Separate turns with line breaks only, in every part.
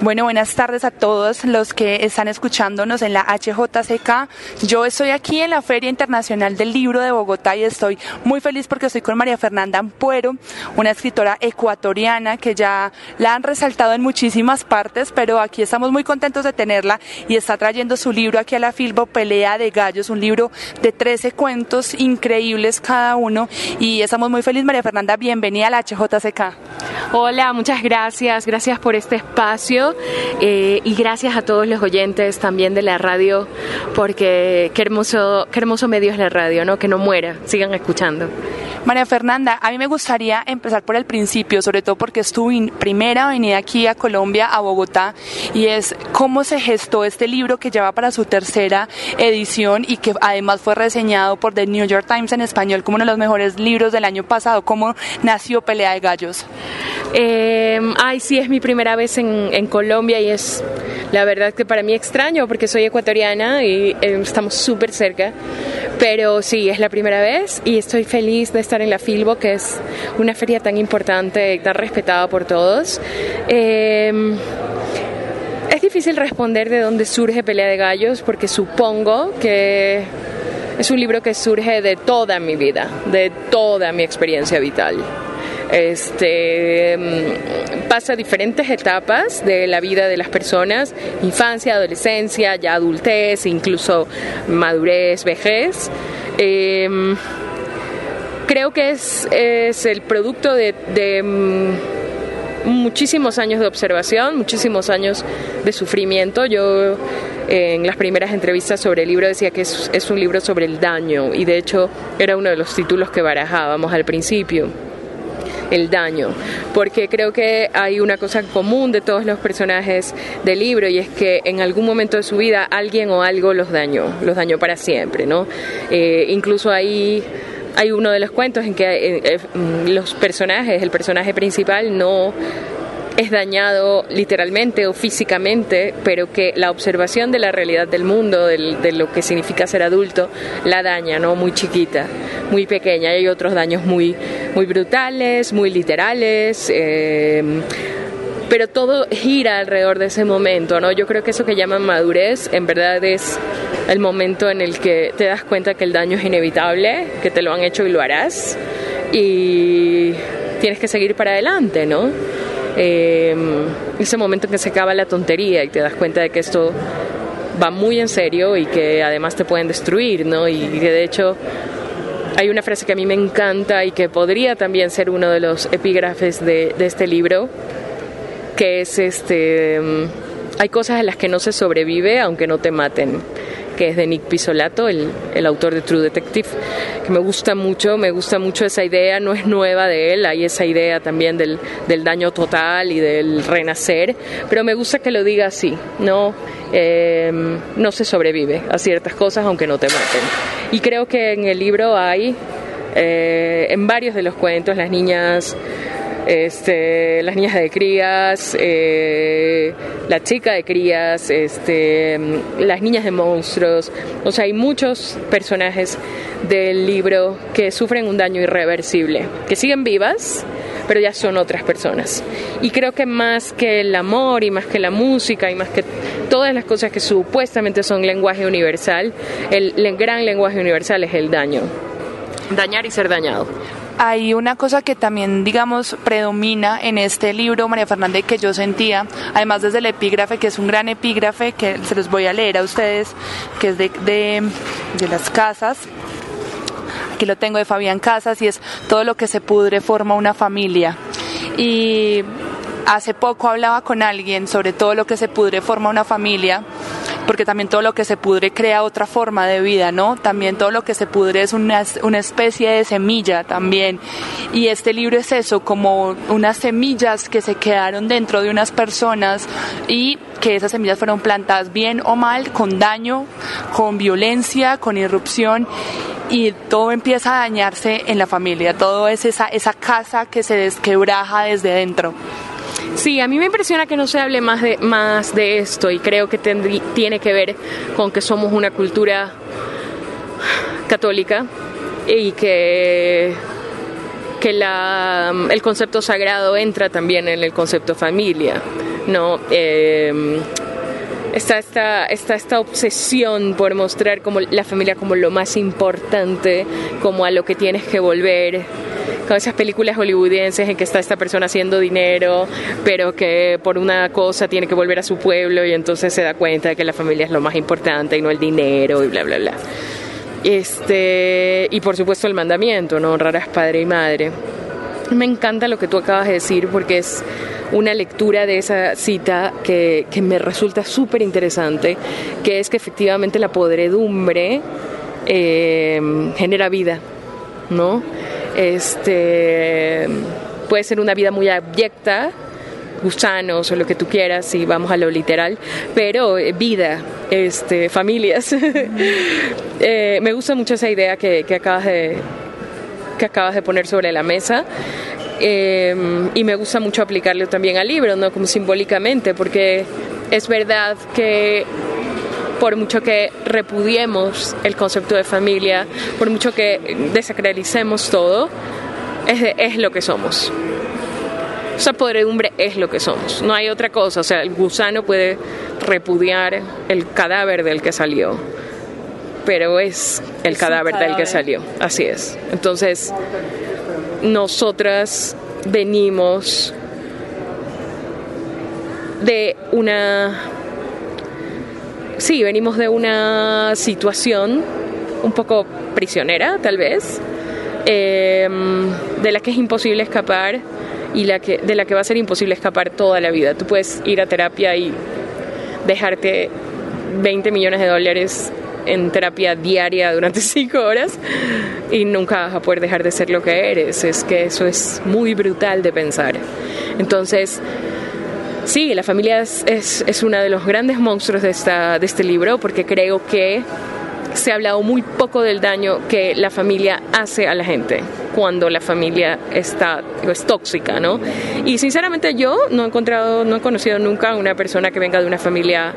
Bueno, buenas tardes a todos los que están escuchándonos en la HJCK. Yo estoy aquí en la Feria Internacional del Libro de Bogotá y estoy muy feliz porque estoy con María Fernanda Ampuero, una escritora ecuatoriana que ya la han resaltado en muchísimas partes, pero aquí estamos muy contentos de tenerla y está trayendo su libro aquí a la Filbo, Pelea de Gallos, un libro de 13 cuentos increíbles cada uno y estamos muy felices. María Fernanda, bienvenida a la HJCK.
Hola, muchas gracias, gracias por este espacio eh, y gracias a todos los oyentes también de la radio, porque qué hermoso, qué hermoso medio es la radio, ¿no? Que no muera, sigan escuchando.
María Fernanda, a mí me gustaría empezar por el principio, sobre todo porque es tu primera venida aquí a Colombia, a Bogotá, y es cómo se gestó este libro que lleva para su tercera edición y que además fue reseñado por The New York Times en español como uno de los mejores libros del año pasado. ¿Cómo nació Pelea de Gallos?
Eh, ay, sí, es mi primera vez en, en, Colombia y es la verdad que para mí extraño porque soy ecuatoriana y eh, estamos súper cerca, pero sí, es la primera vez y estoy feliz de estar en la Filbo, que es una feria tan importante tan respetada por todos. Em, es difícil responder de dónde surge Pelea de Gallos, porque supongo que es un libro que surge de toda mi vida, de toda mi experiencia vital. Este em, pasa diferentes etapas de la vida de las personas, infancia, adolescencia, ya adultez, incluso madurez, vejez. Eh, creo que es, es el producto de, de mm, muchísimos años de observación, muchísimos años de sufrimiento. Yo en las primeras entrevistas sobre el libro decía que es, es, un libro sobre el daño y de hecho era uno de los títulos que barajábamos al principio. El daño, porque creo que hay una cosa común de todos los personajes del libro y es que en algún momento de su vida alguien o algo los dañó, los dañó para siempre, ¿no? Eh, incluso ahí hay uno de los cuentos en que eh, eh, los personajes, el personaje principal no es dañado literalmente o físicamente, pero que la observación de la realidad del mundo, de lo que significa ser adulto, la daña, ¿no? Muy chiquita, muy pequeña. Hay otros daños muy, muy brutales, muy literales. Eh, pero todo gira alrededor de ese momento, ¿no? Yo creo que eso que llaman madurez en verdad es el momento en el que te das cuenta que el daño es inevitable, que te lo han hecho y lo harás y tienes que seguir para adelante, ¿no? Eh, ese momento en que se acaba la tontería y te das cuenta de que esto va muy en serio y que además te pueden destruir, ¿no? Y que de hecho hay una frase que a mí me encanta y que podría también ser uno de los epígrafes de, de este libro, que es este, mm, hay cosas a las que no se sobrevive aunque no te maten que es de Nick Pisolato, el, el, autor de True Detective, que me gusta mucho, me gusta mucho esa idea, no es nueva de él, hay esa idea también del, del daño total y del renacer, pero me gusta que lo diga así, no, eh, no se sobrevive a ciertas cosas aunque no te maten. Y creo que en el libro hay, eh, en varios de los cuentos, las niñas este, las niñas de crías, eh, la chica de crías, este, las niñas de monstruos. O sea, hay muchos personajes del libro que sufren un daño irreversible, que siguen vivas, pero ya son otras personas. Y creo que más que el amor y más que la música y más que todas las cosas que supuestamente son lenguaje universal, el, el gran lenguaje universal es el daño. Dañar y ser dañado
hay una cosa que también, digamos, predomina en este libro, María Fernanda, que yo sentía, además desde el epígrafe, que es un gran epígrafe, que se los voy a leer a ustedes, que es de, de, de las casas. Aquí lo tengo de Fabián Casas y es todo lo que se pudre forma una familia. Y hace poco hablaba con alguien sobre todo lo que se pudre forma una familia porque también todo lo que se pudre crea otra forma de vida, ¿no? También todo lo que se pudre es una, una especie de semilla también. Y este libro es eso, como unas semillas que se quedaron dentro de unas personas y que esas semillas fueron plantadas bien o mal, con daño, con violencia, con irrupción y todo empieza a dañarse en la familia, todo es esa, esa casa que se desquebraja desde dentro.
Sí, a mí me impresiona que no se hable más de, más de esto y creo que tiene que ver con que somos una cultura católica y que, que la, el concepto sagrado entra también en el concepto familia. ¿no? Eh, está esta, está esta obsesión por mostrar como la familia como lo más importante, como a lo que tienes que volver con esas películas hollywoodienses en que está esta persona haciendo dinero, pero que por una cosa tiene que volver a su pueblo y entonces se da cuenta de que la familia es lo más importante y no el dinero y bla, bla, bla. Este, y por supuesto el mandamiento, no honrarás padre y madre. Me encanta lo que tú acabas de decir porque es una lectura de esa cita que, que me resulta súper interesante, que es que efectivamente la podredumbre eh, genera vida, ¿no? Este, puede ser una vida muy abyecta, gusanos o lo que tú quieras, si vamos a lo literal, pero eh, vida, este, familias. eh, me gusta mucho esa idea que, que, acabas de, que acabas de poner sobre la mesa. Eh, y me gusta mucho aplicarlo también al libro, ¿no? Como simbólicamente, porque es verdad que por mucho que repudiemos el concepto de familia, por mucho que desacralicemos todo, es, es lo que somos. Esa podredumbre es lo que somos, no hay otra cosa. O sea, el gusano puede repudiar el cadáver del que salió, pero es el es cadáver, cadáver del que salió, así es. Entonces, nosotras venimos de una sí, venimos de una situación un poco prisionera, tal vez, eh, de la que es imposible escapar y de la que va a ser imposible escapar toda la vida. Tú puedes ir a terapia y dejarte 20 millones de dólares en terapia diaria durante 5 horas y nunca vas a poder dejar de ser lo que eres. Es que eso es muy brutal de pensar. Entonces, Sí, la familia es, es, es uno de los grandes monstruos de, esta, de este libro porque creo que se ha hablado muy poco del daño que la familia hace a la gente cuando la familia está es tóxica, ¿no? Y sinceramente yo no he encontrado, no he conocido nunca una persona que venga de una familia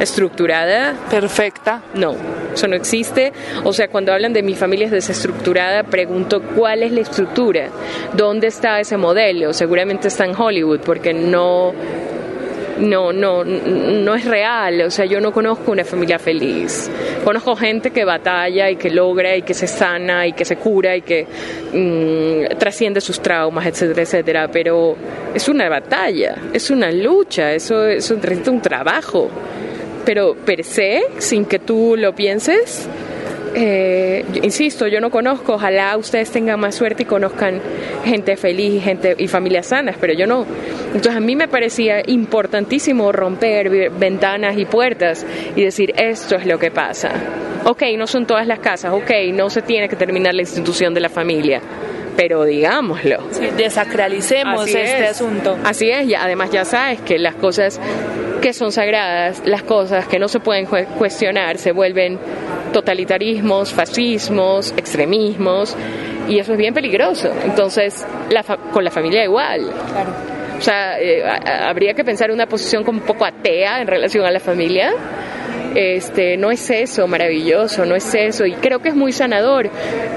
estructurada.
Perfecta.
No, eso no existe. O sea, cuando hablan de mi familia es desestructurada, pregunto cuál es la estructura, dónde está ese modelo. Seguramente está en Hollywood, porque no no, no, no es real. O sea, yo no conozco una familia feliz. Conozco gente que batalla y que logra y que se sana y que se cura y que mmm, trasciende sus traumas, etcétera, etcétera. Pero es una batalla, es una lucha, eso, eso necesita un trabajo. Pero per se, sin que tú lo pienses, eh, insisto, yo no conozco, ojalá ustedes tengan más suerte y conozcan gente feliz y, gente, y familias sanas, pero yo no. Entonces a mí me parecía importantísimo romper ventanas y puertas y decir, esto es lo que pasa. Ok, no son todas las casas, ok, no se tiene que terminar la institución de la familia, pero digámoslo.
Sí, desacralicemos
Así
este
es.
asunto.
Así es, y además ya sabes que las cosas que son sagradas, las cosas que no se pueden cuestionar, se vuelven totalitarismos, fascismos, extremismos, y eso es bien peligroso. Entonces, la con la familia igual.
Claro.
O sea, eh, habría que pensar una posición como un poco atea en relación a la familia. Este, no es eso maravilloso, no es eso. Y creo que es muy sanador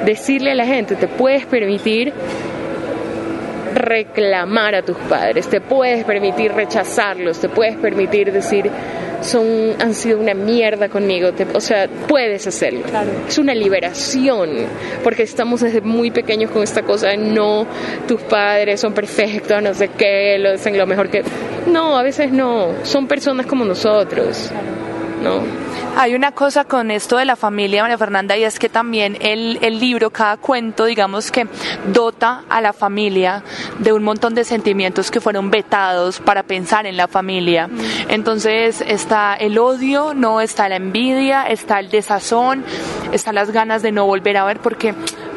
decirle a la gente, te puedes permitir reclamar a tus padres, te puedes permitir rechazarlos, te puedes permitir decir, son, han sido una mierda conmigo, te, o sea, puedes hacerlo.
Claro.
Es una liberación, porque estamos desde muy pequeños con esta cosa de no, tus padres son perfectos, no sé qué, lo hacen lo mejor que... No, a veces no, son personas como nosotros. No.
Hay una cosa con esto de la familia, María Fernanda, y es que también el, el, libro, cada cuento, digamos que dota a la familia de un montón de sentimientos que fueron vetados para pensar en la familia. Entonces está el odio, no está la envidia, está el desazón, están las ganas de no volver a ver, porque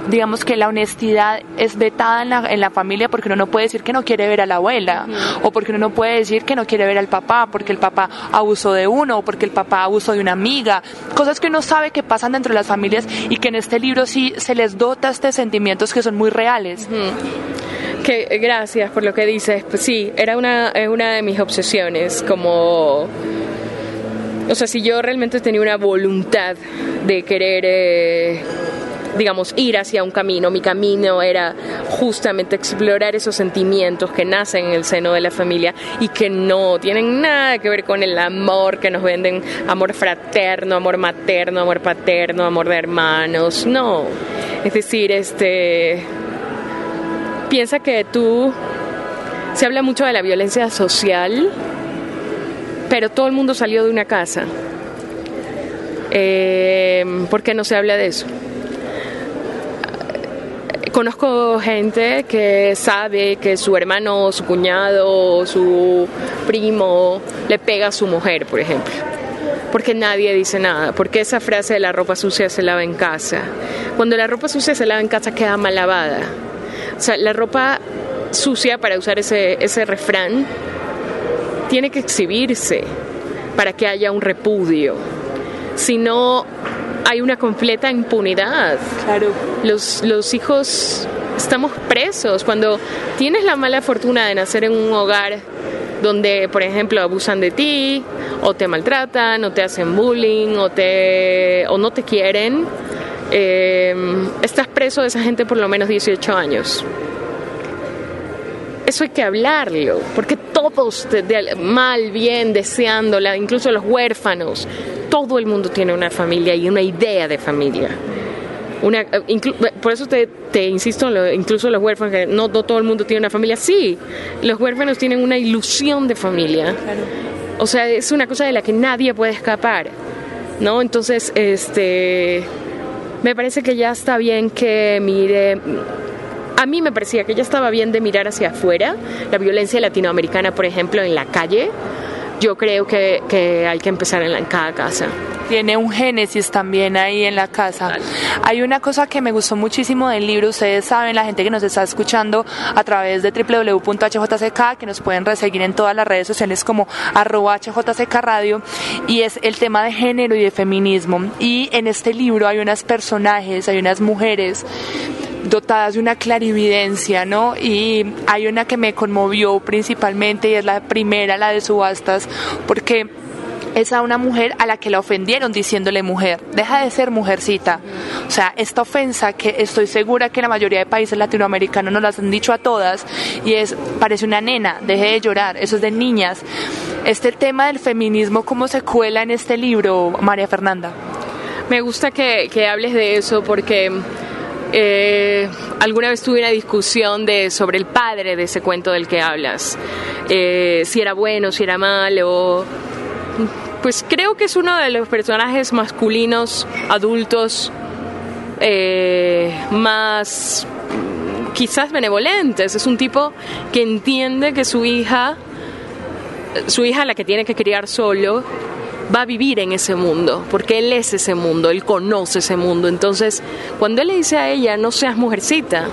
digamos que la honestidad es vetada en la, en la, familia porque uno no puede decir que no quiere ver a la abuela uh -huh. o porque uno no puede decir que no quiere ver al papá porque el papá abusó de uno o porque el papá abusó de una amiga, cosas que uno sabe que pasan dentro de las familias y que en este libro sí se les dota este sentimientos que son muy reales.
Uh -huh. que, gracias por lo que dices. Pues sí, era una, una de mis obsesiones como o sea, si yo realmente tenía una voluntad de querer eh, digamos, ir hacia un camino. Mi camino era justamente explorar esos sentimientos que nacen en el seno de la familia y que no tienen nada que ver con el amor que nos venden, amor fraterno, amor materno, amor paterno, amor de hermanos. No. Es decir, este piensa que tú se habla mucho de la violencia social, pero todo el mundo salió de una casa. Eh, ¿Por qué no se habla de eso? Conozco gente que sabe que su hermano, su cuñado, su primo le pega a su mujer, por ejemplo. Porque nadie dice nada. Porque esa frase de la ropa sucia se lava en casa. Cuando la ropa sucia se lava en casa queda mal lavada. O sea, la ropa sucia, para usar ese, ese refrán, tiene que exhibirse para que haya un repudio. Si no, hay una completa impunidad.
Claro.
Los, los hijos estamos presos. Cuando tienes la mala fortuna de nacer en un hogar donde, por ejemplo, abusan de ti, o te maltratan, o te hacen bullying, o, te, o no te quieren, eh, estás preso de esa gente por lo menos 18 años. Eso hay que hablarlo, porque todos, mal, bien, deseándola, incluso los huérfanos, todo el mundo tiene una familia y una idea de familia. Una, por eso te, te insisto, incluso los huérfanos, que no, todo el mundo tiene una familia. Sí, los huérfanos tienen una ilusión de familia. O sea, es una cosa de la que nadie puede escapar. ¿no? Entonces, este, me parece que ya está bien que mire a mí me parecía que ya estaba bien de mirar hacia afuera, la violencia latinoamericana, por ejemplo, en la calle. Yo creo que, hay que empezar en, cada casa
tiene un génesis también ahí en la casa. Hay una cosa que me gustó muchísimo del libro, ustedes saben, la gente que nos está escuchando a través de www.hjck, que nos pueden reseguir en todas las redes sociales como arroba HJCK Radio, y es el tema de género y de feminismo. Y en este libro hay unas personajes, hay unas mujeres dotadas de una clarividencia, ¿no? Y hay una que me conmovió principalmente y es la primera, la de subastas, porque es a una mujer a la que la ofendieron diciéndole mujer, deja de ser mujercita. O sea, esta ofensa que estoy segura que la mayoría de países latinoamericanos nos las han dicho a todas y es, parece una nena, deje de llorar, eso es de niñas. Este tema del feminismo, ¿cómo se cuela en este libro, María Fernanda?
Me gusta que, que hables de eso porque eh, alguna vez tuve una discusión de, sobre el padre de ese cuento del que hablas, eh, si era bueno, si era malo. Pues creo que es uno de los personajes masculinos, adultos, eh, más quizás benevolentes. Es un tipo que entiende que su hija, su hija la que tiene que criar solo, va a vivir en ese mundo, porque él es ese mundo, él conoce ese mundo. Entonces, cuando él le dice a ella, no seas mujercita,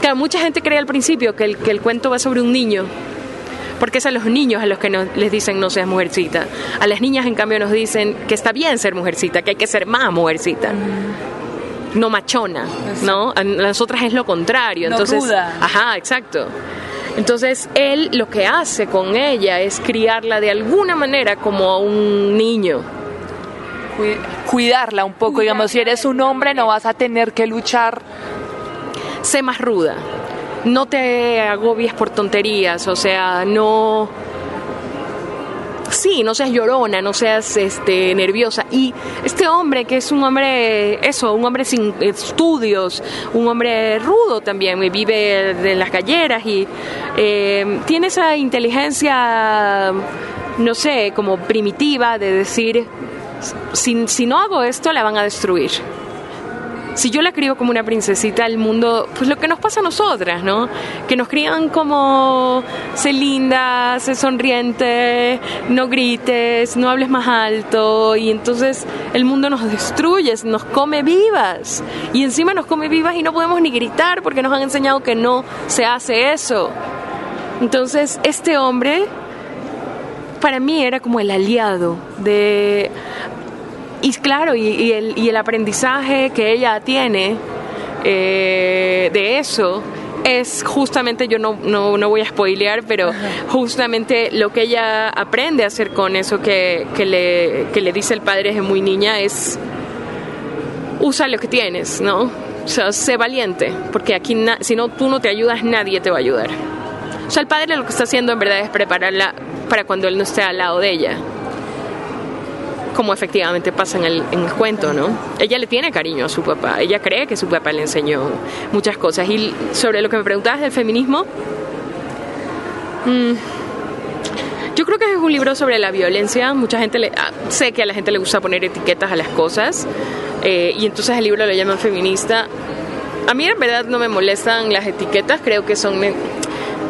claro, mucha gente cree al principio que el, que el cuento va sobre un niño, porque es a los niños a los que les dicen no seas mujercita. A las niñas, en cambio, nos dicen que está bien ser mujercita, que hay que ser más mujercita. No machona, ¿no? A las otras es lo contrario. Entonces, ajá, exacto. Entonces él lo que hace con ella es criarla de alguna manera como a un niño.
Cuidarla un poco, digamos, si eres un hombre no vas a tener que luchar.
Sé más ruda, no te agobies por tonterías, o sea, no sí, no seas llorona, no seas este, nerviosa. Y este hombre, que es un hombre, eso, un hombre sin estudios, un hombre rudo también, vive de las galleras y eh, tiene esa inteligencia, no sé, como primitiva de decir, si no hago esto, la van a destruir si yo la crío como una princesita, el mundo, pues lo que nos pasa a nosotras, ¿no? Que nos crían como, sé linda, sé sonriente, no grites, no hables más alto, y entonces el mundo nos destruye, nos come vivas, y encima nos come vivas y no podemos ni gritar porque nos han enseñado que no se hace eso. Entonces, este hombre para mí era como el aliado de y claro, y, el, y el aprendizaje que ella tiene eh, de eso es justamente, yo no, no, no voy a spoilear, pero justamente lo que ella aprende a hacer con eso que, que, le, que le dice el padre desde muy niña es usa lo que tienes, ¿no? O sea, sé valiente, porque aquí si no tú no te ayudas, nadie te va a ayudar. O sea, el padre lo que está haciendo en verdad es prepararla para cuando él no esté al lado de ella. Como efectivamente pasa en el, en el cuento, ¿no? Ella le tiene cariño a su papá, ella cree que su papá le enseñó muchas cosas. Y sobre lo que me preguntabas del feminismo, mmm, yo creo que es un libro sobre la violencia. Mucha gente le, ah, sé que a la gente le gusta poner etiquetas a las cosas eh, y entonces el libro lo llaman feminista. A mí en verdad no me molestan las etiquetas, creo que son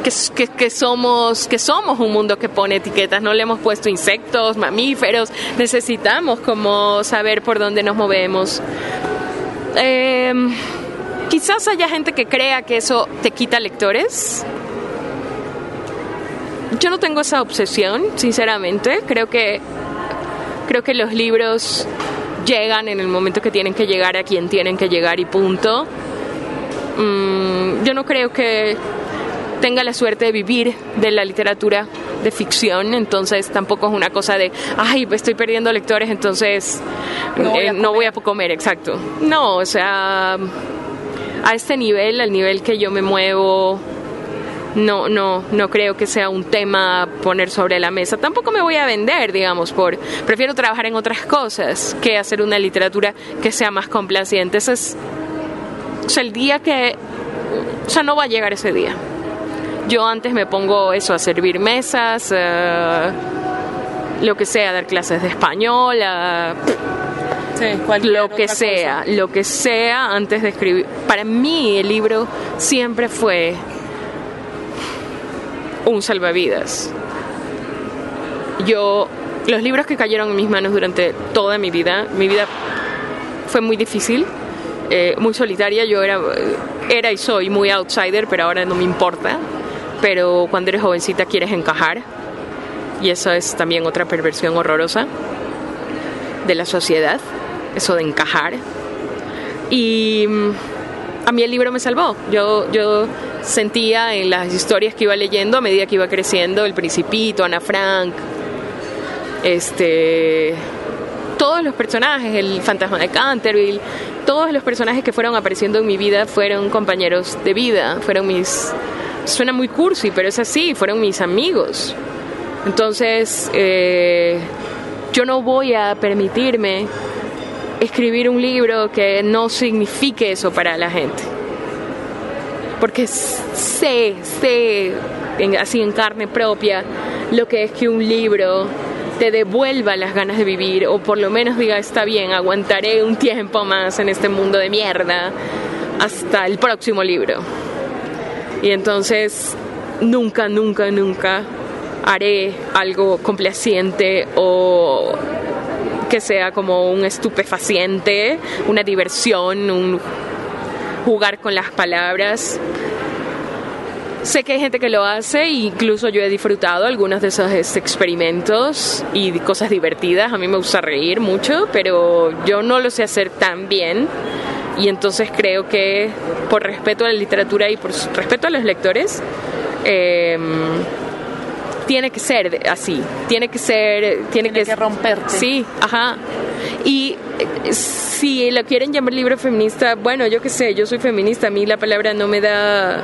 que, somos, que somos un mundo que pone etiquetas, no le hemos puesto insectos, mamíferos, necesitamos como saber por dónde nos movemos. Em, quizás haya gente que crea que eso te quita lectores, yo no tengo esa obsesión, sinceramente. Creo que creo que los libros llegan en el momento que tienen que llegar a quien tienen que llegar y punto. Mm, yo no creo que tenga la suerte de vivir de la literatura de ficción, entonces tampoco es una cosa de, ay, estoy perdiendo lectores, entonces no voy, no voy a comer, exacto. No, o sea, a este nivel, al nivel que yo me muevo, no, no, no creo que sea un tema poner sobre la mesa. Tampoco me voy a vender, digamos, por prefiero trabajar en otras cosas que hacer una literatura que sea más complaciente. Ese es o sea, el día que, o sea, no va a llegar ese día. Yo antes me pongo eso a servir mesas, eh, lo que sea, dar clases de español, lo que sea, lo que sea antes de escribir. Para mí el libro siempre fue un salvavidas. Yo, los libros que cayeron en mis manos durante toda mi vida, mi vida fue muy difícil, eh, muy solitaria, yo era, era y soy muy outsider, pero ahora no me importa. Pero cuando eres jovencita quieres encajar, y eso es también otra perversión horrorosa de la sociedad, eso de encajar. Y mm, a mí el libro me salvó. Yo, yo sentía en las historias que iba leyendo a medida que iba creciendo, El Principito, Ana Frank, este, todos los personajes, el fantasma de Canterville, todos los personajes que fueron apareciendo en mi vida fueron compañeros de vida, fueron mis... Suena muy cursi, pero es así, fueron mis amigos. Entonces, eh, yo no voy a permitirme escribir un libro que no signifique eso para la gente porque sé, sé, así en carne propia, lo que es que un libro te devuelva las ganas de vivir o por lo menos diga, está bien, aguantaré un tiempo más en este mundo de mierda hasta el próximo libro. Y entonces nunca, nunca, nunca haré algo complaciente o que sea como un estupefaciente, una diversión, un jugar con las palabras. Sé que hay gente que lo hace incluso yo he disfrutado algunos de esos experimentos y cosas divertidas. A mí me gusta reír mucho, pero yo no lo sé hacer tan bien. Y entonces creo que por respeto a la literatura y por respeto a los lectores, eh, tiene que ser así, tiene que ser, tiene,
que, que romperte.
Sí, ajá. Y eh, si lo quieren llamar libro feminista, bueno, yo qué sé, yo soy feminista, a mí la palabra no me da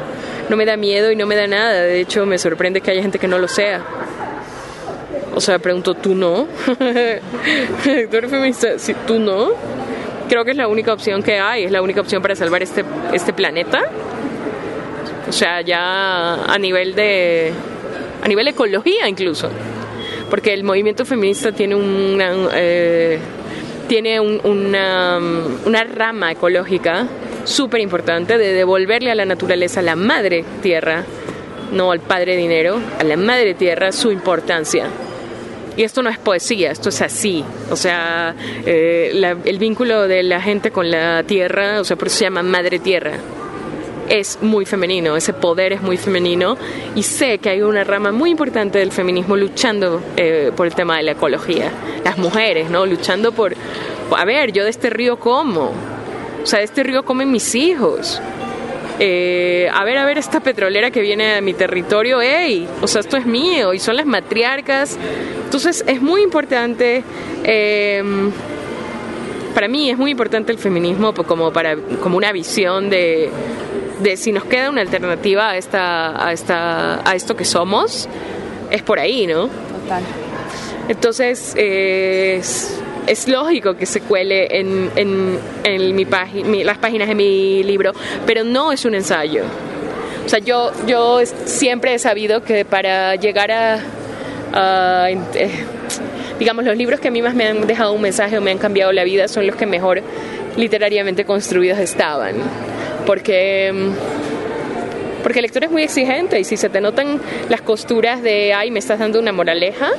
no me da miedo y no me da nada, de hecho me sorprende que haya gente que no lo sea. O sea, pregunto, ¿tú no? ¿Tú eres feminista? Sí, ¿tú no? Creo que es la única opción que hay, es la única opción para salvar este, este planeta. O sea, ya a nivel de a nivel ecología incluso, porque el movimiento feminista tiene una, eh, tiene una, una rama ecológica súper importante de devolverle a la naturaleza, a la madre tierra, no al padre dinero, a la madre tierra su importancia. Y esto no es poesía, esto es así. O sea, eh, el vínculo de la gente con la tierra, o sea, por eso se llama madre tierra es muy femenino, ese poder es muy femenino y sé que hay una rama muy importante del feminismo luchando eh, por el tema de la ecología. Las mujeres, ¿no? Luchando por, a ver, yo de este río como, o sea, de este río comen mis hijos. Eh, a ver, a ver, esta petrolera que viene a mi territorio, ¡ey! O sea, esto es mío y son las matriarcas. Entonces es muy importante eh, para mí es muy importante el feminismo como, para, como una visión de, de si nos queda una alternativa a, esta, a, esta, a esto que somos, es por ahí, ¿no? Total. Entonces, es, es, lógico que se cuele en, en, en mi mi, las páginas de mi libro, pero no es un ensayo. O sea, yo, yo siempre he sabido que para llegar a... Eh, digamos, los libros que a mí más me han dejado un mensaje o me han cambiado la vida son los que mejor literariamente construidos estaban. Porque porque el lector es muy exigente y si se te notan las costuras de, ay, me estás dando una moraleja,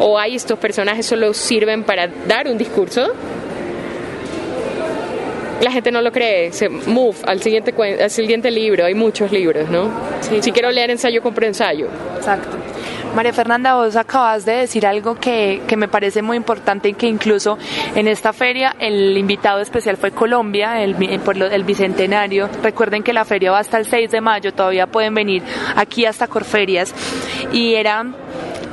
o ay, estos personajes solo sirven para dar un discurso, la gente no lo cree, se move al siguiente, al siguiente libro, hay muchos libros, ¿no? si quiero leer ensayo, compro ensayo.
Exacto. María Fernanda, vos acabas de decir algo que, que, me parece muy importante y que incluso en esta feria el invitado especial fue Colombia, el, por lo, el bicentenario. Recuerden que la feria va hasta el 6 de mayo, todavía pueden venir aquí hasta Corferias. Y era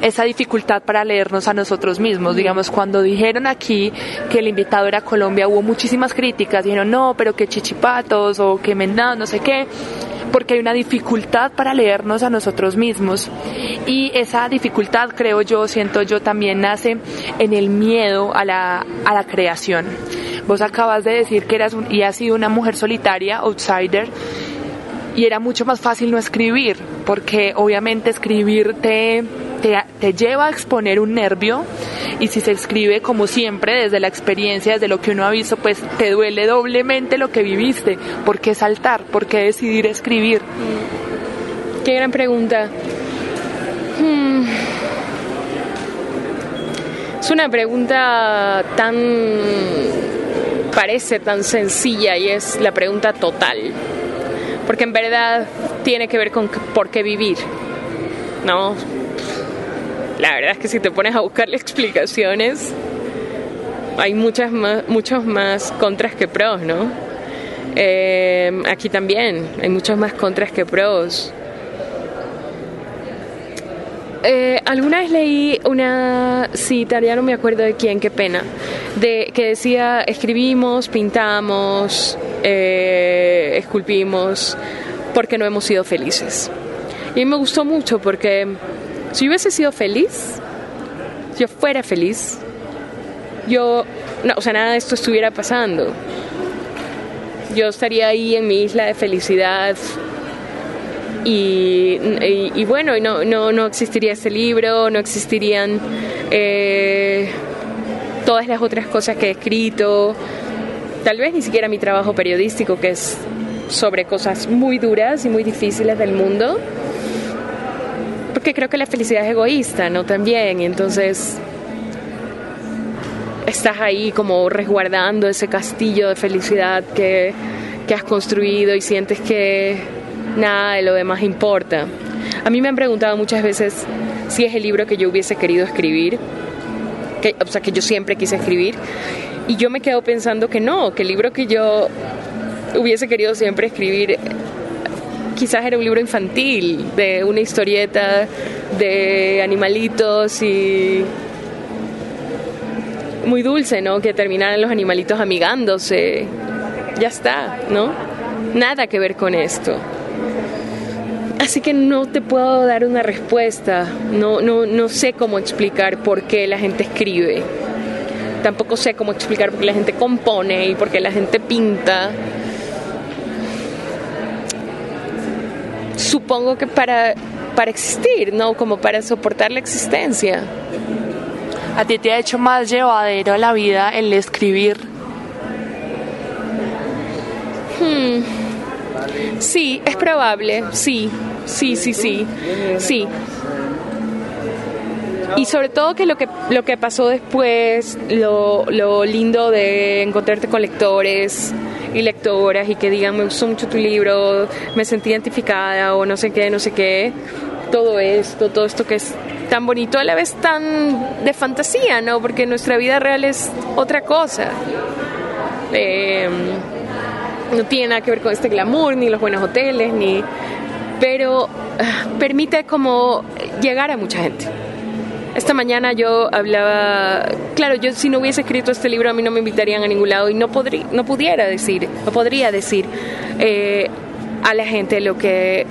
esa dificultad para leernos a nosotros mismos. Digamos, cuando dijeron aquí que el invitado era Colombia, hubo muchísimas críticas. Dijeron, no, pero que chichipatos o que mendados, no sé qué porque hay una dificultad para leernos a nosotros mismos y esa dificultad creo yo, siento yo también nace en el miedo a la, a la creación. Vos acabas de decir que eras y has sido una mujer solitaria, outsider, y era mucho más fácil no escribir, porque obviamente escribir te, lleva a exponer un nervio y si se escribe como siempre desde la experiencia, desde lo que uno ha visto, pues te duele doblemente lo que viviste. ¿Por qué saltar? ¿Por qué decidir escribir?
Qué gran pregunta. Hmm. Es una pregunta tan parece tan sencilla y es la pregunta total porque en verdad tiene que ver con por qué vivir, ¿no? La verdad es que si te pones a buscarle explicaciones, hay muchas más, muchos más contras que pros, ¿no? Eh, aquí también hay muchos más contras que pros. Eh, alguna vez leí una cita, ya no me acuerdo de quién, qué pena, de que decía escribimos, pintamos, eh, esculpimos, porque no hemos sido felices. Y me gustó mucho porque si hubiese sido feliz, si yo fuera feliz, yo, no, o sea, nada de esto estuviera pasando. Yo estaría ahí en mi isla de felicidad, y, bueno, no, no, no, existiría ese libro, no existirían eh, todas las otras cosas que he escrito, tal vez ni siquiera mi trabajo periodístico, que es sobre cosas muy duras y muy difíciles del mundo, porque creo que la felicidad es egoísta, ¿no? También, entonces estás ahí como resguardando ese castillo de felicidad que, que has construido y sientes que nada de lo demás importa. A mí me han preguntado muchas veces si es el libro que yo hubiese querido escribir, que, o sea, que yo siempre quise escribir, y yo me quedo pensando que no, que el libro que yo hubiese querido siempre escribir quizás era un libro infantil, de una historieta de animalitos y muy dulce, ¿no? Que terminaran los animalitos amigándose. Ya está, ¿no? Nada que ver con esto. Así que no te puedo dar una respuesta, no, no, no sé cómo explicar por qué la gente escribe, tampoco sé cómo explicar por qué la gente compone y por qué la gente pinta. Supongo que para, para existir, ¿no? Como para soportar la existencia.
¿A ti te ha hecho más llevadero la vida el escribir?
Hmm. Sí, es probable, sí, sí, sí, sí, sí. Y sobre todo que lo que, lo que pasó después, lo, lo lindo de encontrarte con lectores y lectoras y que digan, me gustó mucho tu libro, me sentí identificada o no sé qué, no sé qué, todo esto, todo esto que es tan bonito, a la vez tan de fantasía, ¿no? Porque nuestra vida real es otra cosa. Eh, no tiene nada que ver con este glamour, ni los buenos hoteles, ni... Pero ah, permite como llegar a mucha gente. Esta mañana yo hablaba, claro, yo si no hubiese escrito este libro a mí no me invitarían a ningún lado y no, podría, no pudiera decir, no podría decir eh, a la gente lo que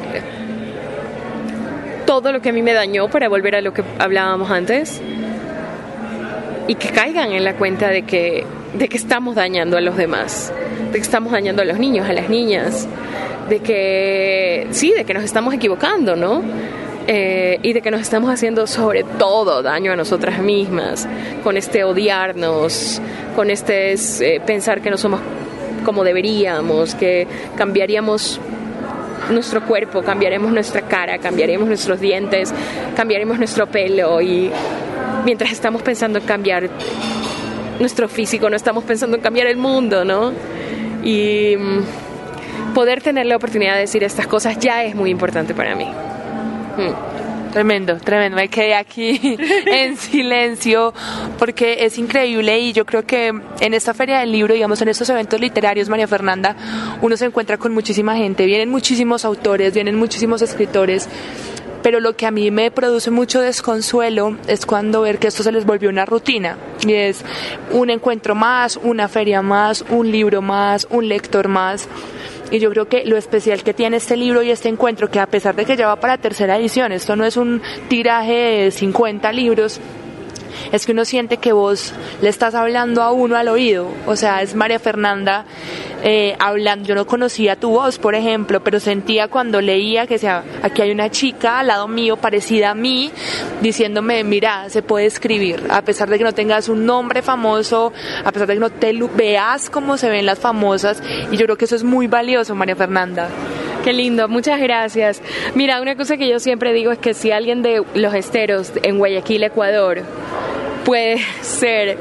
todo lo que a mí me dañó para volver a lo que hablábamos antes y que caigan en la cuenta de que, de que estamos dañando a los demás, de que estamos dañando a los niños, a las niñas, de que sí, de que nos estamos equivocando, ¿no? Eh, y de que nos estamos haciendo sobre todo daño a nosotras mismas, con este odiarnos, con este eh, pensar que no somos como deberíamos, que cambiaríamos nuestro cuerpo, cambiaremos nuestra cara, cambiaremos nuestros dientes, cambiaremos nuestro pelo y mientras estamos pensando en cambiar nuestro físico, no estamos pensando en cambiar el mundo, ¿no? Y mm, poder tener la oportunidad de decir estas cosas ya es muy importante para mí.
Tremendo, tremendo. Me quedé aquí en silencio porque es increíble y yo creo que en esta feria del libro, digamos, en estos eventos literarios, María Fernanda, uno se encuentra con muchísima gente. Vienen muchísimos autores, vienen muchísimos escritores pero lo que a mí me produce mucho desconsuelo es cuando ver que esto se les volvió una rutina y es un encuentro más, una feria más, un libro más, un lector más. Y yo creo que lo especial que tiene este libro y este encuentro, que a pesar de que ya va para tercera edición, esto no es un tiraje de 50 libros, es que uno siente que vos le estás hablando a uno al oído. O sea, es María Fernanda eh, hablando. Yo no conocía tu voz, por ejemplo, pero sentía cuando leía que sea, aquí hay una chica al lado mío parecida a mí, diciéndome, mira, se puede escribir, a pesar de que no tengas un nombre famoso, a pesar de que no te veas como se ven las famosas. Y yo creo que eso es muy valioso, María Fernanda.
Qué lindo, muchas gracias. Mira, una cosa que yo siempre digo es que si alguien de los esteros en Guayaquil, Ecuador, puede ser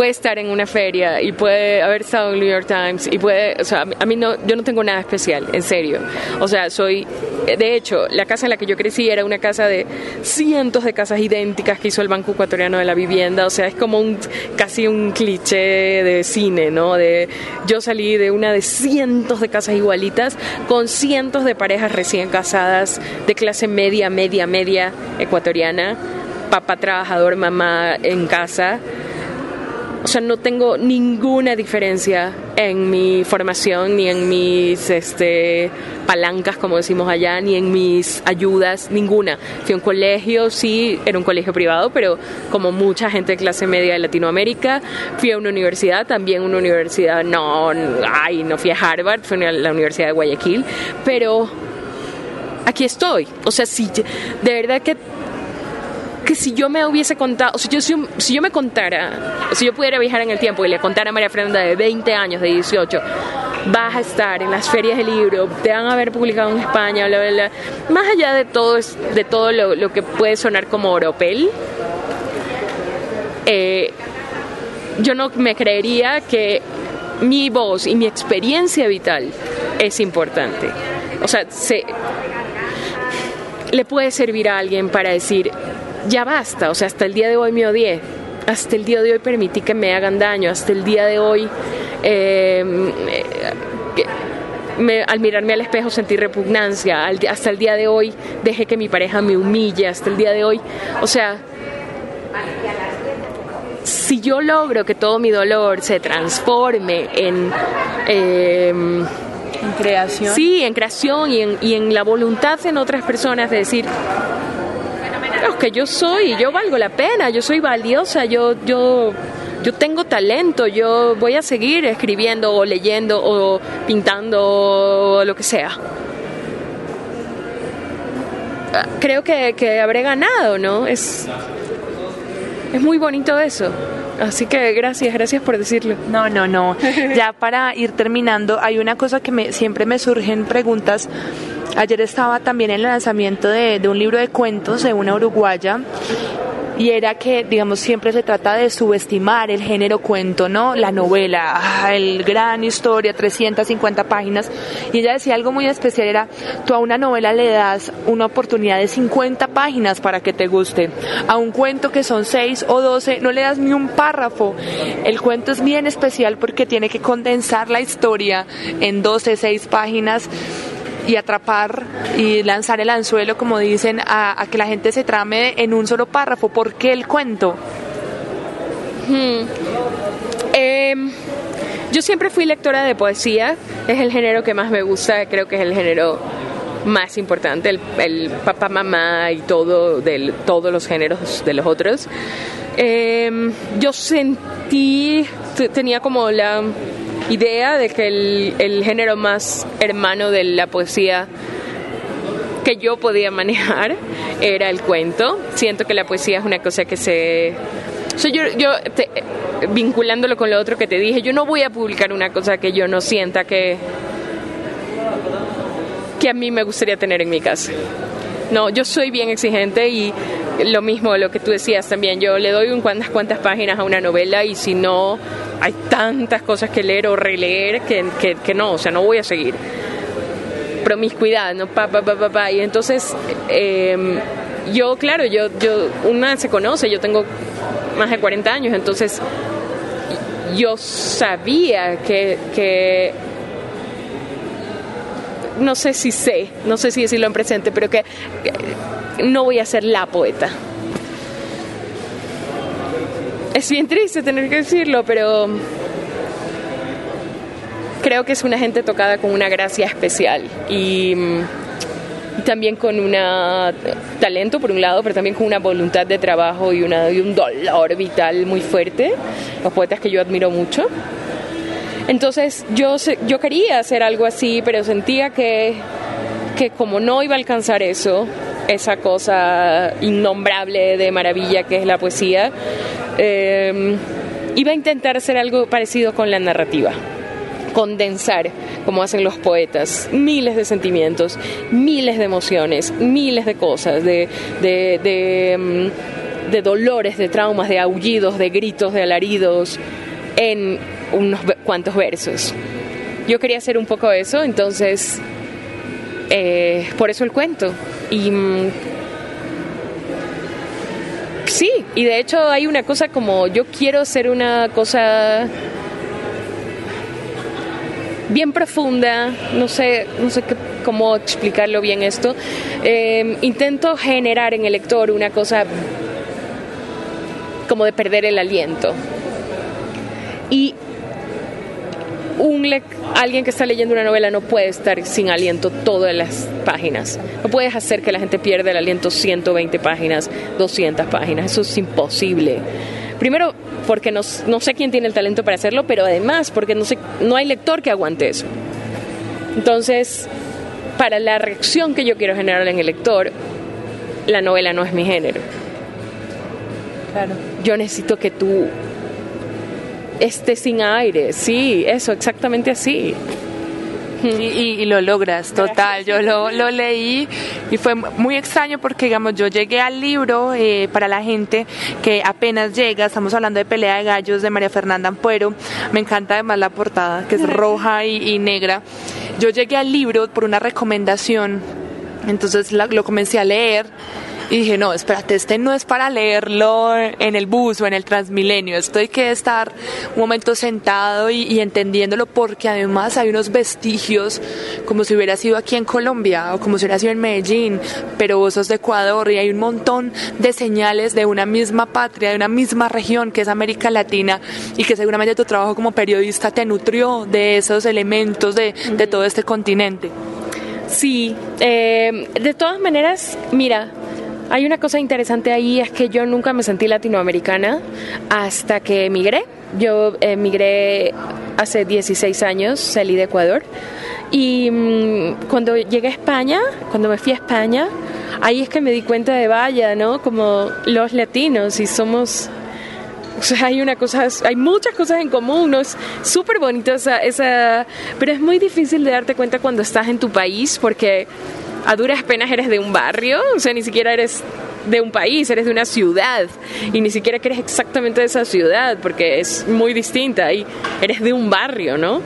puede estar en una feria y puede haber estado en New York Times y puede, o sea, a mí no, yo no tengo nada especial, en serio. O sea, soy, de hecho, la casa en la que yo crecí era una casa de cientos de casas idénticas que hizo el Banco Ecuatoriano de la Vivienda, o sea, es como un, casi un cliché de cine, ¿no? De, yo salí de una de cientos de casas igualitas con cientos de parejas recién casadas de clase media, media, media ecuatoriana papá trabajador, mamá en casa. O sea, no tengo ninguna diferencia en mi formación, ni en mis este, palancas, como decimos allá, ni en mis ayudas, ninguna. Fui a un colegio, sí, era un colegio privado, pero como mucha gente de clase media de Latinoamérica, fui a una universidad, también una universidad, no, ay, no fui a Harvard, fui a la Universidad de Guayaquil, pero aquí estoy. O sea, sí, de verdad que que si yo me hubiese contado, o si yo, si, yo me contara, si yo pudiera viajar en el tiempo y le contara a María Fernanda de 20 años, de 18, vas a estar en las ferias de libro, te van a haber publicado en España, bla, bla, bla. más allá de todo, de todo lo, que puede sonar como oropel, eh, yo no me creería que mi voz y mi experiencia vital es importante. O sea, se, le puede servir a alguien para decir, ya basta, o sea, hasta el día de hoy me odié, hasta el día de hoy permití que me hagan daño, hasta el día de hoy em, al mirarme al espejo sentí repugnancia, hasta el día de hoy dejé que mi pareja me humille, hasta el día de hoy, o sea, si yo logro que todo mi dolor se transforme en...
Em, en creación.
Sí, en creación y en, y en la voluntad en otras personas de decir, que yo soy, yo valgo la pena, yo soy valiosa, yo, yo, yo tengo talento, yo voy a seguir escribiendo o leyendo o pintando o lo que sea. Creo que, que habré ganado, ¿no? Es, es muy bonito eso. Así que gracias, gracias por decirlo.
No, no, no. Ya para ir terminando, hay una cosa que me, siempre me surgen preguntas Ayer estaba también en el lanzamiento de, un libro de cuentos de una uruguaya y era que, digamos, siempre se trata de subestimar el género cuento, ¿no? La novela, ah, el gran historia, 350 páginas. Y ella decía algo muy especial, era, tú a una novela le das una oportunidad de 50 páginas para que te guste. A un cuento que son 6 o 12, no le das ni un párrafo. El cuento es bien especial porque tiene que condensar la historia en 12, 6 páginas y atrapar y lanzar el anzuelo, como dicen, a, que la gente se trame en un solo párrafo? ¿Por qué el cuento?
Hmm. Em, yo siempre fui lectora de poesía, es el género que más me gusta, creo que es el género más importante, el, papá, mamá y todo, de todos los géneros de los otros. Em, yo sentí, tenía como la idea de que el, el género más hermano de la poesía que yo podía manejar era el cuento. Siento que la poesía es una cosa que se... yo, yo vinculándolo con lo otro que te dije, yo no voy a publicar una cosa que yo no sienta que que a mí me gustaría tener en mi casa. No, yo soy bien exigente y lo mismo lo que tú decías también, yo le doy un cuantas cuantas páginas a una novela y si no hay tantas cosas que leer o releer que, que, no, o sea, no voy a seguir. Promiscuidad, ¿no? Pa, pa, pa, pa, Y entonces, em, yo, claro, yo, yo, una se conoce, yo tengo más de 40 años, entonces yo sabía que, que no sé si sé, no sé si decirlo en presente, pero que, no voy a ser la poeta. Es bien triste tener que decirlo, pero creo que es una gente tocada con una gracia especial y, también con un talento por un lado, pero también con una voluntad de trabajo y, y un dolor vital muy fuerte. Los poetas que yo admiro mucho. Entonces yo, yo quería hacer algo así, pero sentía que, que como no iba a alcanzar eso, esa cosa innombrable de maravilla que es la poesía, em, iba a intentar hacer algo parecido con la narrativa condensar, como hacen los poetas, miles de sentimientos, miles de emociones, miles de cosas, de, de, de, em, dolores, de traumas, de aullidos, de gritos, de alaridos, en unos cuantos versos. Yo quería hacer un poco eso, entonces eh, por eso el cuento. Y mm, y de hecho hay una cosa como yo quiero hacer una cosa bien profunda, no sé, no sé cómo explicarlo bien esto. Eh, intento generar en el lector una cosa como de perder el aliento. Y un alguien que está leyendo una novela no puede estar sin aliento todas las páginas. No puedes hacer que la gente pierda el aliento 120 páginas, 200 páginas. Eso es imposible. Primero, porque no, no sé quién tiene el talento para hacerlo, pero además porque no, sé, no hay lector que aguante eso. Entonces, para la reacción que yo quiero generar en el lector, la novela no es mi género. Claro. Yo necesito que tú esté sin aire, sí, eso, exactamente así.
Y, lo logras, total. Yo lo, lo, leí y fue muy extraño porque, digamos, yo llegué al libro eh, para la gente que apenas llega, estamos hablando de Pelea de Gallos de María Fernanda Ampuero, me encanta además la portada, que es roja y, negra. Yo llegué al libro por una recomendación, entonces lo comencé a leer y dije, no, espérate, este no es para leerlo en el bus o en el Transmilenio, esto hay que estar un momento sentado y, entendiéndolo porque además hay unos vestigios como si hubiera sido aquí en Colombia o como si hubiera sido en Medellín, pero vos sos de Ecuador y hay un montón de señales de una misma patria, de una misma región que es América Latina y que seguramente tu trabajo como periodista te nutrió de esos elementos de, de todo este continente.
Sí, eh, de todas maneras, mira, hay una cosa interesante ahí, es que yo nunca me sentí latinoamericana hasta que emigré. Yo emigré hace 16 años, salí de Ecuador. Y mm, cuando llegué a España, cuando me fui a España, ahí es que me di cuenta de vaya, ¿no? Como los latinos y somos hay una cosa, hay muchas cosas en común, ¿no? Es súper bonito esa, pero es muy difícil de darte cuenta cuando estás en tu país porque a duras penas eres de un barrio, o sea, ni siquiera eres de un país, eres de una ciudad y ni siquiera que eres exactamente de esa ciudad porque es muy distinta y eres de un barrio, ¿no?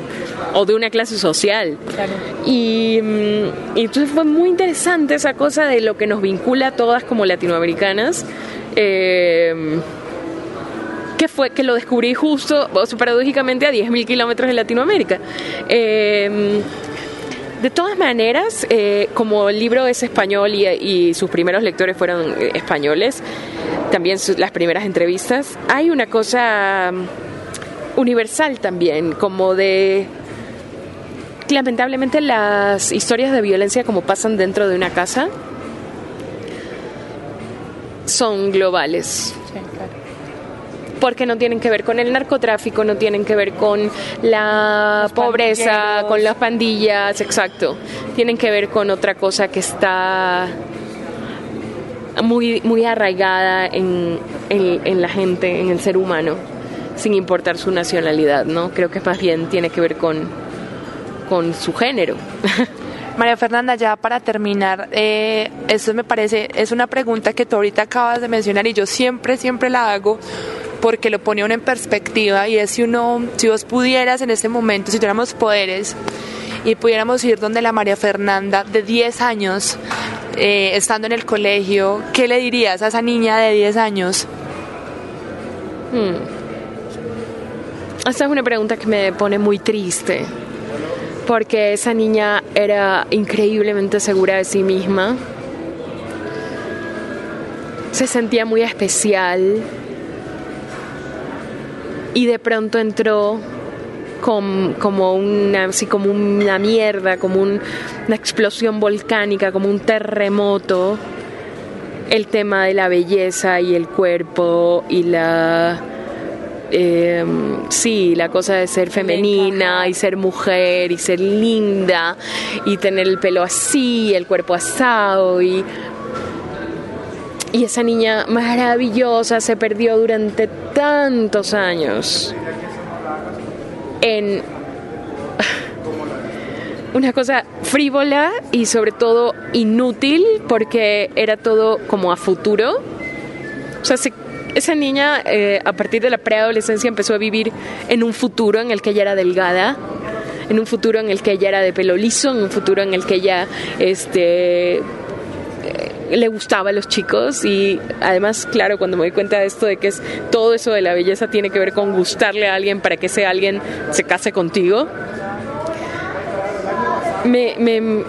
O de una clase social. Claro. Y, mm, y, entonces fue muy interesante esa cosa de lo que nos vincula a todas como latinoamericanas. Eh, que fue que lo descubrí justo, o paradójicamente, a 10.000 kilómetros de Latinoamérica. Eh, De todas maneras, eh, como el libro es español y, sus primeros lectores fueron eh, españoles, también las primeras entrevistas, hay una cosa mm, universal también, como de lamentablemente las historias de violencia como pasan dentro de una casa son globales. Porque no tienen que ver con el narcotráfico, no tienen que ver con la pobreza, con las pandillas, exacto. Tienen que ver con otra cosa que está muy, muy arraigada en, en la gente, en el ser humano, sin importar su nacionalidad, ¿no? Creo que más bien tiene que ver con, con su género.
María Fernanda, ya para terminar, eh, esto me parece, es una pregunta que tú ahorita acabas de mencionar y yo siempre, siempre la hago porque lo pone uno en perspectiva y es si uno, si vos pudieras en este momento, si tuviéramos poderes y pudiéramos ir donde la María Fernanda de 10 años, eh, estando en el colegio, ¿qué le dirías a esa niña de 10 años?
Hmm. Esta es una pregunta que me pone muy triste porque esa niña era increíblemente segura de sí misma, se sentía muy especial y de pronto entró como, una, así como una mierda, como una explosión volcánica, como un terremoto, el tema de la belleza y el cuerpo y la eh, sí, la cosa de ser femenina y ser mujer y ser linda y tener el pelo así, el cuerpo asado y y esa niña maravillosa se perdió durante tantos años en una cosa frívola y sobre todo inútil porque era todo como a futuro. O sea, se esa niña eh, a partir de la preadolescencia empezó a vivir en un futuro en el que ella era delgada, en un futuro en el que ella era de pelo liso, en un futuro en el que ella este, le gustaba a los chicos y además, claro, cuando me doy cuenta de esto, de que es todo eso de la belleza tiene que ver con gustarle a alguien para que ese alguien se case contigo, me, me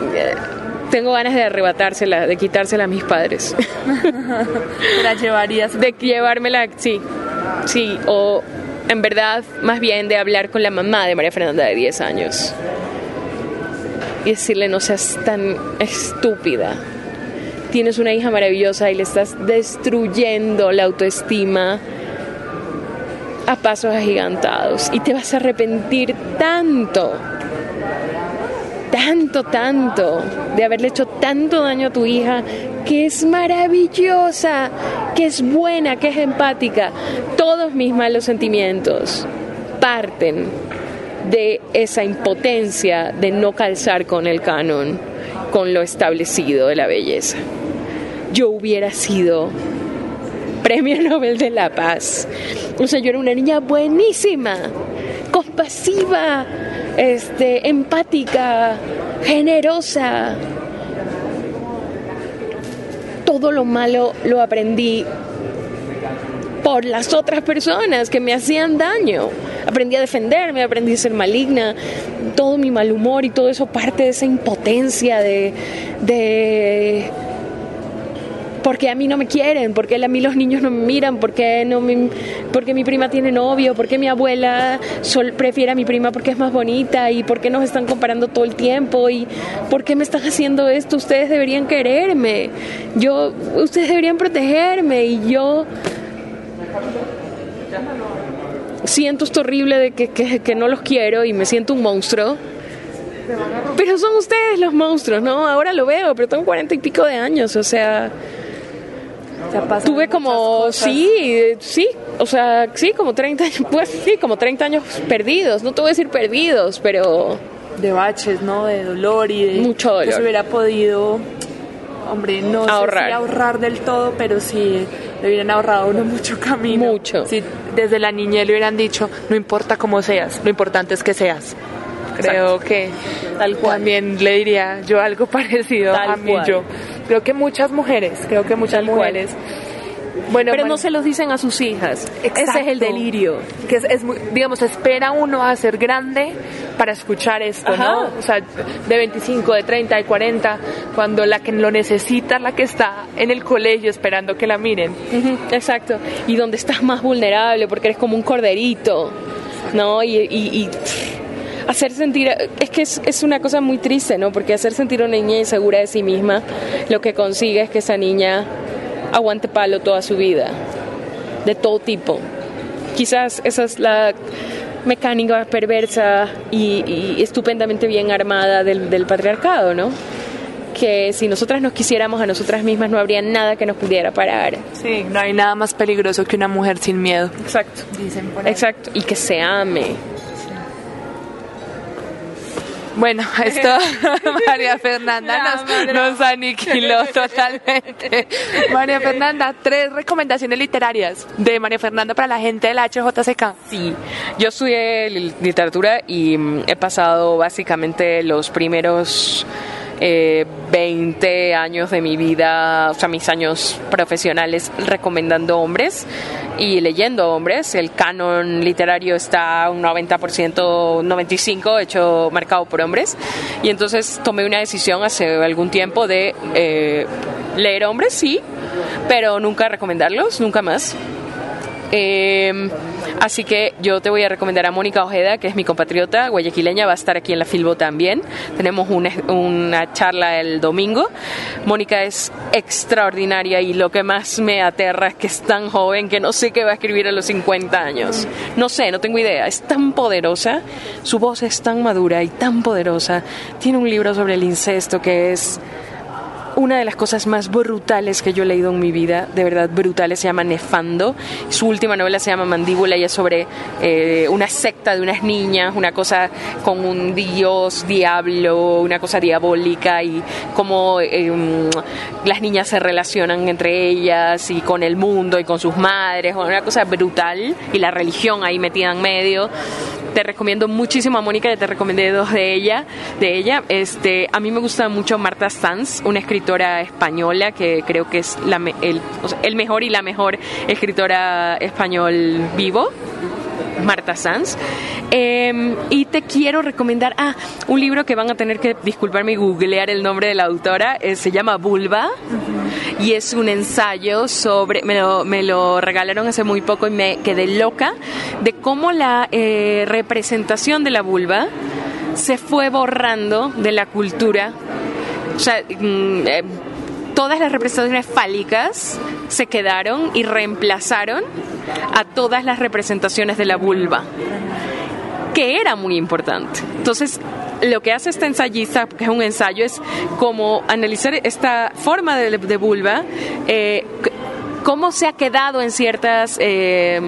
tengo ganas de arrebatársela, de quitársela a mis padres.
¿La llevarías?
De llevármela, sí, sí, o en verdad, más bien de hablar con la mamá de María Fernanda de 10 años. Y decirle, no seas tan estúpida. Tienes una hija maravillosa y le estás destruyendo la autoestima a pasos agigantados. Y te vas a arrepentir tanto tanto, tanto, de haberle hecho tanto daño a tu hija, que es maravillosa, que es buena, que es empática. Todos mis malos sentimientos parten de esa impotencia de no calzar con el canon, con lo establecido de la belleza. Yo hubiera sido Premio Nobel de la Paz. O sea, yo era una niña buenísima, compasiva, este, empática, generosa. Todo lo malo lo aprendí por las otras personas que me hacían daño. Aprendí a defenderme, aprendí a ser maligna. Todo mi mal humor y todo eso parte de esa impotencia de, de porque a mí no me quieren, porque a mí los niños no me miran, porque, no porque mi prima tiene novio, porque mi abuela sol, prefiere a mi prima porque es más bonita y por qué nos están comparando todo el tiempo y por qué me están haciendo esto, ustedes deberían quererme, yo, ustedes deberían protegerme y yo siento esto horrible de que, que no los quiero y me siento un monstruo. Pero son ustedes los monstruos, ¿no? Ahora lo veo, pero tengo cuarenta y pico de años, o sea, Tuve como, sí, sí, o sea, sí, como 30 años, pues sí, como 30 años perdidos, no te voy a decir perdidos, pero...
De baches, ¿no? De dolor y de...
Mucho dolor.
se hubiera podido, hombre, no ahorrar. ahorrar del todo, pero sí le hubieran ahorrado uno mucho camino.
Mucho.
Si desde la niñez le hubieran dicho, no importa cómo seas, lo importante es que seas. Creo que tal cual. también le diría yo algo parecido a mí yo. Creo que muchas mujeres, creo que muchas mujeres
Bueno, pero no se los dicen a sus hijas. Ese es el delirio.
Que es, digamos, espera uno a ser grande para escuchar esto, ¿no? O sea, de 25, de 30, de 40, cuando la que lo necesita, la que está en el colegio esperando que la miren.
exacto. Y donde estás más vulnerable porque eres como un corderito, ¿no? y, hacer sentir, es que es, es, una cosa muy triste, ¿no? Porque hacer sentir a una niña insegura de sí misma, lo que consigue es que esa niña aguante palo toda su vida, de todo tipo. Quizás esa es la mecánica perversa y, estupendamente bien armada del, del, patriarcado, ¿no? Que si nosotras nos quisiéramos a nosotras mismas no habría nada que nos pudiera parar.
Sí, no hay nada más peligroso que una mujer sin miedo.
Exacto. Dicen por Exacto. Y que se ame
bueno, esto María Fernanda nos, aniquiló totalmente. María Fernanda, tres recomendaciones literarias de María Fernanda para la gente de la HJCK.
Sí, yo estudié literatura y mm, he pasado básicamente los primeros eh, 20 años de mi vida, o sea, mis años profesionales recomendando hombres y leyendo hombres. El canon literario está un 90%, 95% hecho marcado por hombres. Y entonces tomé una decisión hace algún tiempo de eh, leer hombres, sí, pero nunca recomendarlos, nunca más. Eh, así que yo te voy a recomendar a Mónica Ojeda, que es mi compatriota guayaquileña, va a estar aquí en la Filbo también. Tenemos una, una charla el domingo. Mónica es extraordinaria y lo que más me aterra es que es tan joven que no sé qué va a escribir a los 50 años. No sé, no tengo idea. Es tan poderosa, su voz es tan madura y tan poderosa. Tiene un libro sobre el incesto que es una de las cosas más brutales que yo he leído en mi vida, de verdad brutales, se llama Nefando. Su última novela se llama Mandíbula y es sobre eh, una secta de unas niñas, una cosa con un dios, diablo, una cosa diabólica y cómo em, las niñas se relacionan entre ellas y con el mundo y con sus madres, una cosa brutal y la religión ahí metida en medio. Te recomiendo muchísimo a Mónica, ya te recomendé dos de ella, de ella. Este, a mí me gusta mucho Marta Sanz, una escritora española que creo que es la, el, el mejor y la mejor escritora español vivo. Marta Sanz. Em, y te quiero recomendar, ah, un libro que van a tener que disculparme y googlear el nombre de la autora, eh, se llama Vulva y es un ensayo sobre, me lo, me lo, regalaron hace muy poco y me quedé loca, de cómo la eh, representación de la vulva se fue borrando de la cultura. O sea, mm, eh, todas las representaciones fálicas se quedaron y reemplazaron a todas las representaciones de la vulva, que era muy importante. Entonces, lo que hace esta ensayista, que es un ensayo, es como analizar esta forma de, vulva, eh, cómo se ha quedado en ciertas... Eh,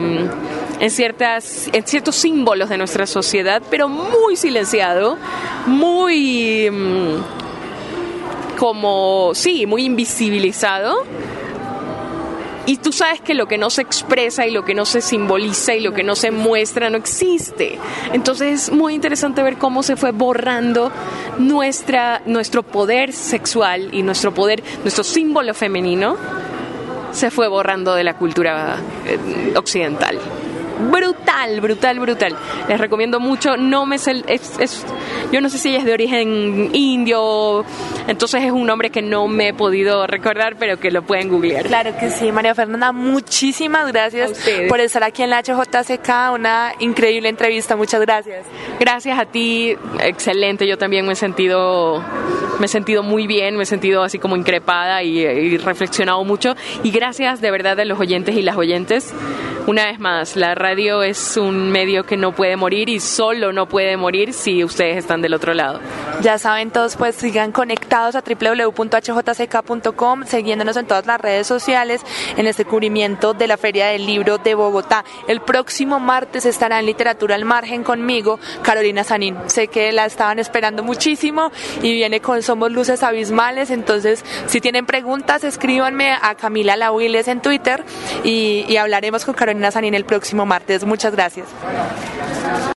en, ciertas, en ciertos símbolos de nuestra sociedad, pero muy silenciado, muy mm, como, sí, muy invisibilizado y tú sabes que lo que no se expresa y lo que no se simboliza y lo que no se muestra no existe. Entonces es muy interesante ver cómo se fue borrando nuestra, nuestro poder sexual y nuestro poder, nuestro símbolo femenino se fue borrando de la cultura eh, occidental brutal, brutal, brutal. Les recomiendo mucho. No me es, yo no sé si ella es de origen indio, entonces es un nombre que no me he podido recordar, pero que lo pueden googlear.
Claro que sí, María Fernanda, muchísimas gracias por estar aquí en la HJCK, una increíble entrevista, muchas gracias.
Gracias a ti, excelente, yo también me he sentido me he sentido muy bien, me he sentido así como increpada y, y reflexionado mucho y gracias de verdad a los oyentes y las oyentes una vez más, la radio es un medio que no puede morir y solo no puede morir si ustedes están del otro lado.
Ya saben todos, pues sigan conectados a www.hjck.com, siguiéndonos en todas las redes sociales en este cubrimiento de la Feria del Libro de Bogotá. El próximo martes estará en Literatura al Margen conmigo Carolina Sanín. Sé que la estaban esperando muchísimo y viene con Somos Luces Abismales, entonces si tienen preguntas escríbanme a Camila Lauiles en Twitter y, y hablaremos con Carolina en el próximo martes. Muchas gracias.